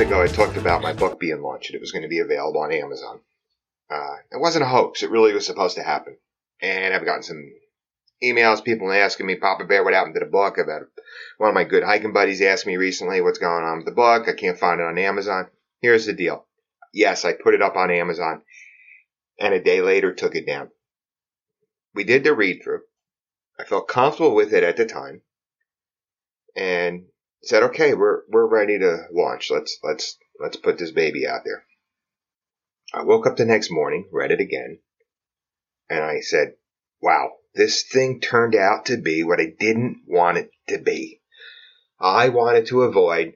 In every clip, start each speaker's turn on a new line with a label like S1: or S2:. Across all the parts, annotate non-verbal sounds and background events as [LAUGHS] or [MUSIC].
S1: ago, I talked about my book being launched it was going to be available on Amazon. Uh, it wasn't a hoax. It really was supposed to happen. And I've gotten some emails, people asking me, Papa Bear, what happened to the book? I've had one of my good hiking buddies ask me recently what's going on with the book. I can't find it on Amazon. Here's the deal. Yes, I put it up on Amazon and a day later took it down. We did the read through. I felt comfortable with it at the time and said, okay, we're, we're ready to launch. Let's, let's, let's put this baby out there. I woke up the next morning, read it again, and I said, wow, this thing turned out to be what I didn't want it to be. I wanted to avoid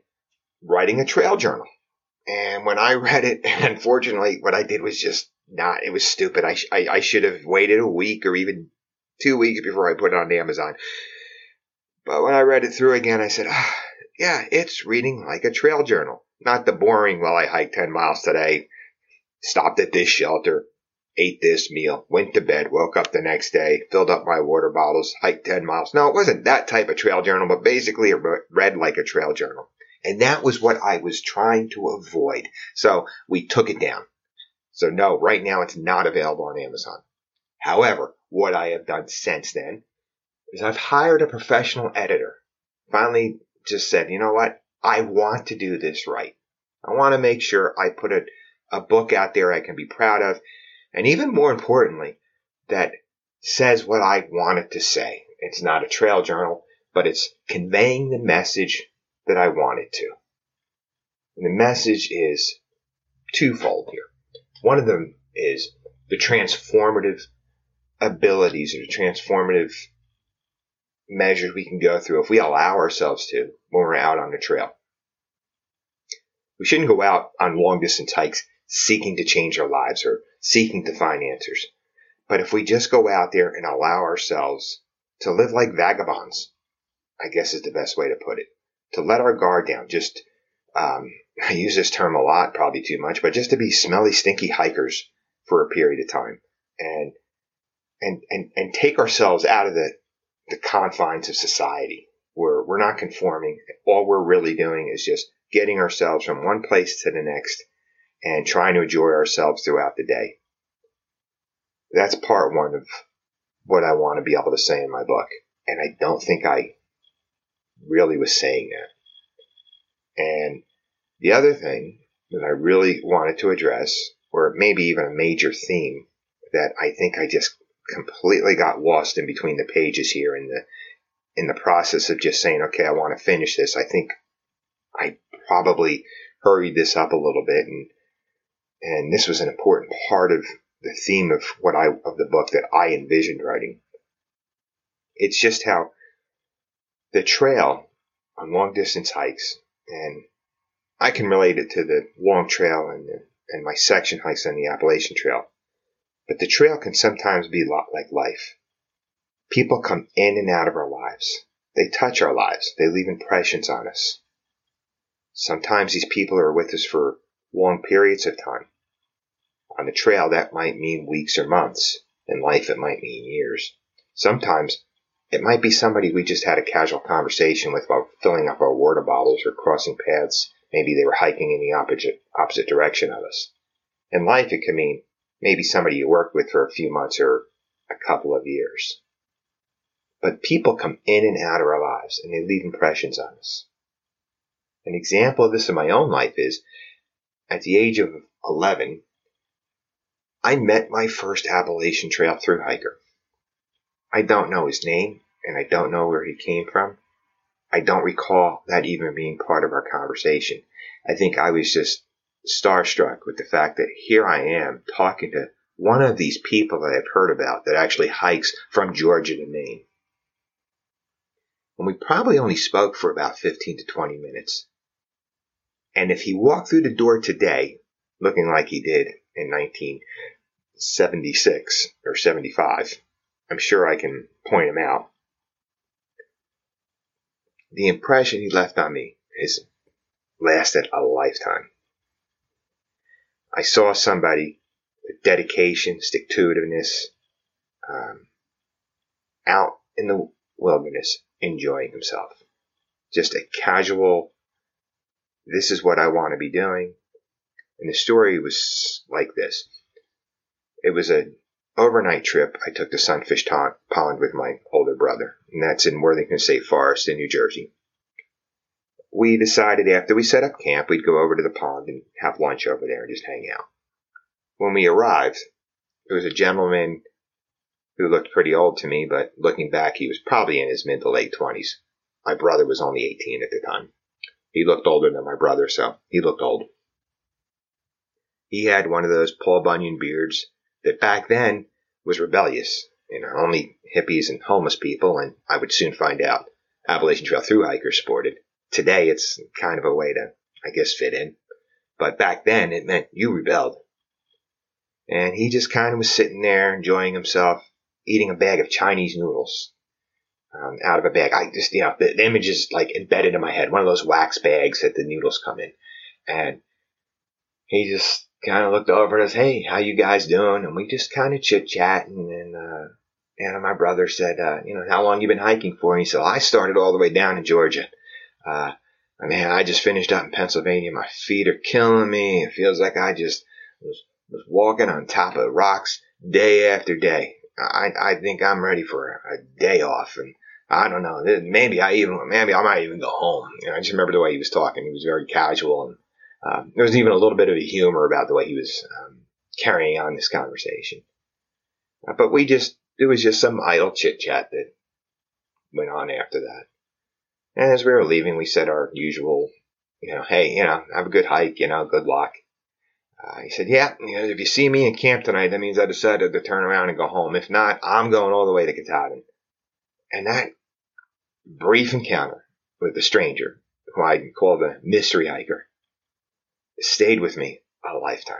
S1: writing a trail journal. And when I [LAUGHS] read it, unfortunately, what I did was just not, it was stupid. I, I, I should have waited a week or even two weeks before I put it on Amazon. But when I read it through again, I said, ah, yeah, it's reading like a trail journal. Not the boring, well, I hiked 10 miles today, stopped at this shelter, ate this meal, went to bed, woke up the next day, filled up my water bottles, hiked 10 miles. No, it wasn't that type of trail journal, but basically it read like a trail journal. And that was what I was trying to avoid. So we took it down. So no, right now it's not available on Amazon. However, what I have done since then is I've hired a professional editor. Finally just said, you know what? I want to do this right. I want to make sure I put a, a book out there I can be proud of. And even more importantly, that says what I want it to say. It's not a trail journal, but it's conveying the message that I want it to. And the message is twofold here. One of them is the transformative abilities or the transformative measures we can go through if we allow ourselves to when we're out on the trail. We shouldn't go out on long distance hikes seeking to change our lives or seeking to find answers. But if we just go out there and allow ourselves to live like vagabonds, I guess is the best way to put it, to let our guard down, just, um, [LAUGHS] I use this term a lot, probably too much, but just to be smelly, stinky hikers for a period of time and, and, and, and take ourselves out of the, the confines of society where we're not conforming. All we're really doing is just getting ourselves from one place to the next and trying to enjoy ourselves throughout the day. That's part one of what I want to be able to say in my book. And I don't think I really was saying that. And the other thing that I really wanted to address, or maybe even a major theme that I think I just completely got lost in between the pages here in the in the process of just saying, okay, I want to finish this. I think I probably hurried this up a little bit and and this was an important part of the theme of what I of the book that I envisioned writing. It's just how the trail on long distance hikes, and I can relate it to the long trail and and my section hikes on the Appalachian Trail. But the trail can sometimes be a lot like life. People come in and out of our lives. They touch our lives. They leave impressions on us. Sometimes these people are with us for long periods of time. On the trail, that might mean weeks or months. In life, it might mean years. Sometimes it might be somebody we just had a casual conversation with while filling up our water bottles or crossing paths. Maybe they were hiking in the opposite, opposite direction of us. In life, it can mean maybe somebody you worked with for a few months or a couple of years. But people come in and out of our lives and they leave impressions on us. An example of this in my own life is at the age of 11, I met my first Appalachian Trail through hiker. I don't know his name and I don't know where he came from. I don't recall that even being part of our conversation. I think I was just starstruck with the fact that here I am talking to one of these people that I've heard about that actually hikes from Georgia to Maine. And we probably only spoke for about 15 to 20 minutes. And if he walked through the door today, looking like he did in 1976 or 75, I'm sure I can point him out. The impression he left on me has lasted a lifetime. I saw somebody with dedication, stick to itiveness, um, out in the wilderness enjoying himself. Just a casual This is what I want to be doing. And the story was like this. It was a overnight trip I took to Sunfish Pond with my older brother, and that's in Worthington State Forest in New Jersey. We decided after we set up camp, we'd go over to the pond and have lunch over there and just hang out. When we arrived, there was a gentleman who looked pretty old to me, but looking back, he was probably in his mid to late 20s. My brother was only 18 at the time. He looked older than my brother, so he looked old. He had one of those Paul Bunyan beards that back then was rebellious. You know, only hippies and homeless people, and I would soon find out, Appalachian Trail through hikers sported. Today, it's kind of a way to, I guess, fit in. But back then, it meant you rebelled. And he just kind of was sitting there enjoying himself, eating a bag of Chinese noodles um, out of a bag. I just, you know, the, the image is like embedded in my head. One of those wax bags that the noodles come in. And he just kind of looked over and says, Hey, how you guys doing? And we just kind of chit chat. And uh, and my brother said, uh, you know, how long you been hiking for? And he said, well, I started all the way down in Georgia. Uh, man, I just finished up in Pennsylvania. My feet are killing me. It feels like I just was, was walking on top of rocks day after day. I, I think I'm ready for a day off. And I don't know. Maybe I even, maybe I might even go home. You know, I just remember the way he was talking. He was very casual and um, there was even a little bit of a humor about the way he was um, carrying on this conversation. Uh, but we just, it was just some idle chit chat that went on after that. And as we were leaving, we said our usual, you know, hey, you know, have a good hike, you know, good luck. Uh, he said, yeah, you know, if you see me in camp tonight, that means I decided to turn around and go home. If not, I'm going all the way to Katahdin. And that brief encounter with the stranger, who I call the mystery hiker, stayed with me a lifetime.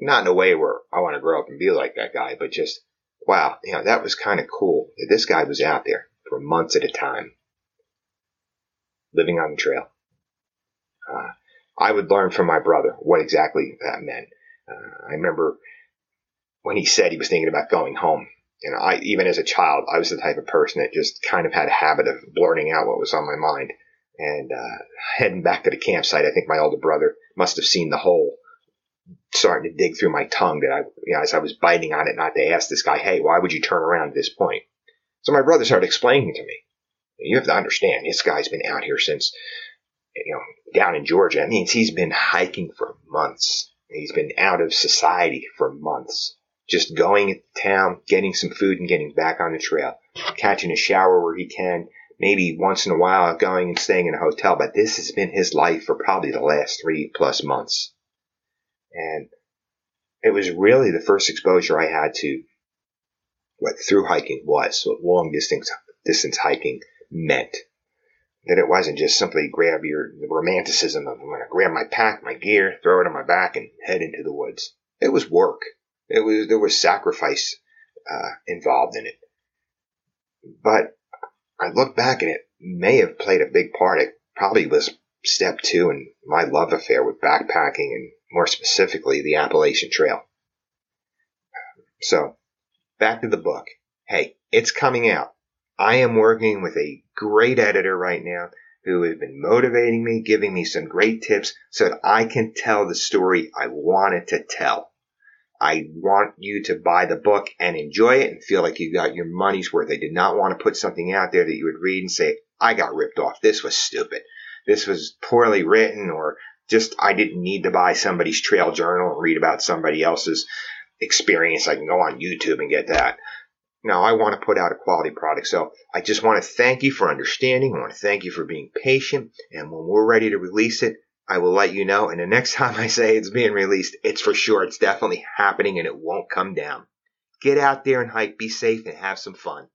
S1: Not in a way where I want to grow up and be like that guy, but just, wow, you know, that was kind of cool. This guy was out there for months at a time, living on the trail. Uh, I would learn from my brother what exactly that meant. Uh, I remember when he said he was thinking about going home. You know, I, even as a child, I was the type of person that just kind of had a habit of blurting out what was on my mind. And uh, heading back to the campsite, I think my older brother must have seen the hole starting to dig through my tongue that I, you know, as I was biting on it, not to ask this guy, hey, why would you turn around at this point? So my brother started explaining to me. You have to understand, this guy's been out here since, you know, down in Georgia. That means he's been hiking for months. He's been out of society for months. Just going to town, getting some food and getting back on the trail, catching a shower where he can, maybe once in a while going and staying in a hotel, but this has been his life for probably the last three plus months. And it was really the first exposure I had to what through hiking was, what long distance, distance hiking meant. That it wasn't just simply grab your, the romanticism of I'm going to grab my pack, my gear, throw it on my back and head into the woods. It was work. It was, there was sacrifice, uh, involved in it. But I look back and it may have played a big part. It probably was step two in my love affair with backpacking and more specifically the Appalachian Trail. So back to the book. Hey, it's coming out. I am working with a great editor right now who has been motivating me, giving me some great tips so that I can tell the story I wanted to tell. I want you to buy the book and enjoy it and feel like you got your money's worth. I did not want to put something out there that you would read and say, I got ripped off. This was stupid. This was poorly written or just I didn't need to buy somebody's trail journal and read about somebody else's experience. I can go on YouTube and get that. No, I want to put out a quality product. So I just want to thank you for understanding. I want to thank you for being patient. And when we're ready to release it, I will let you know. And the next [LAUGHS] time I say it's being released, it's for sure. It's definitely happening and it won't come down. Get out there and hike, be safe, and have some fun.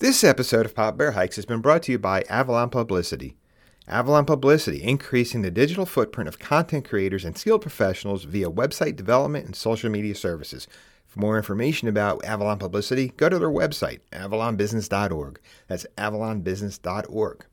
S1: This episode of Papa Bear Hikes has been brought to you by Avalon Publicity. Avalon Publicity, increasing the digital footprint of content creators and skilled professionals via website development and social media services. For more information about Avalon Publicity, go to their website, avalonbusiness.org. That's avalonbusiness.org.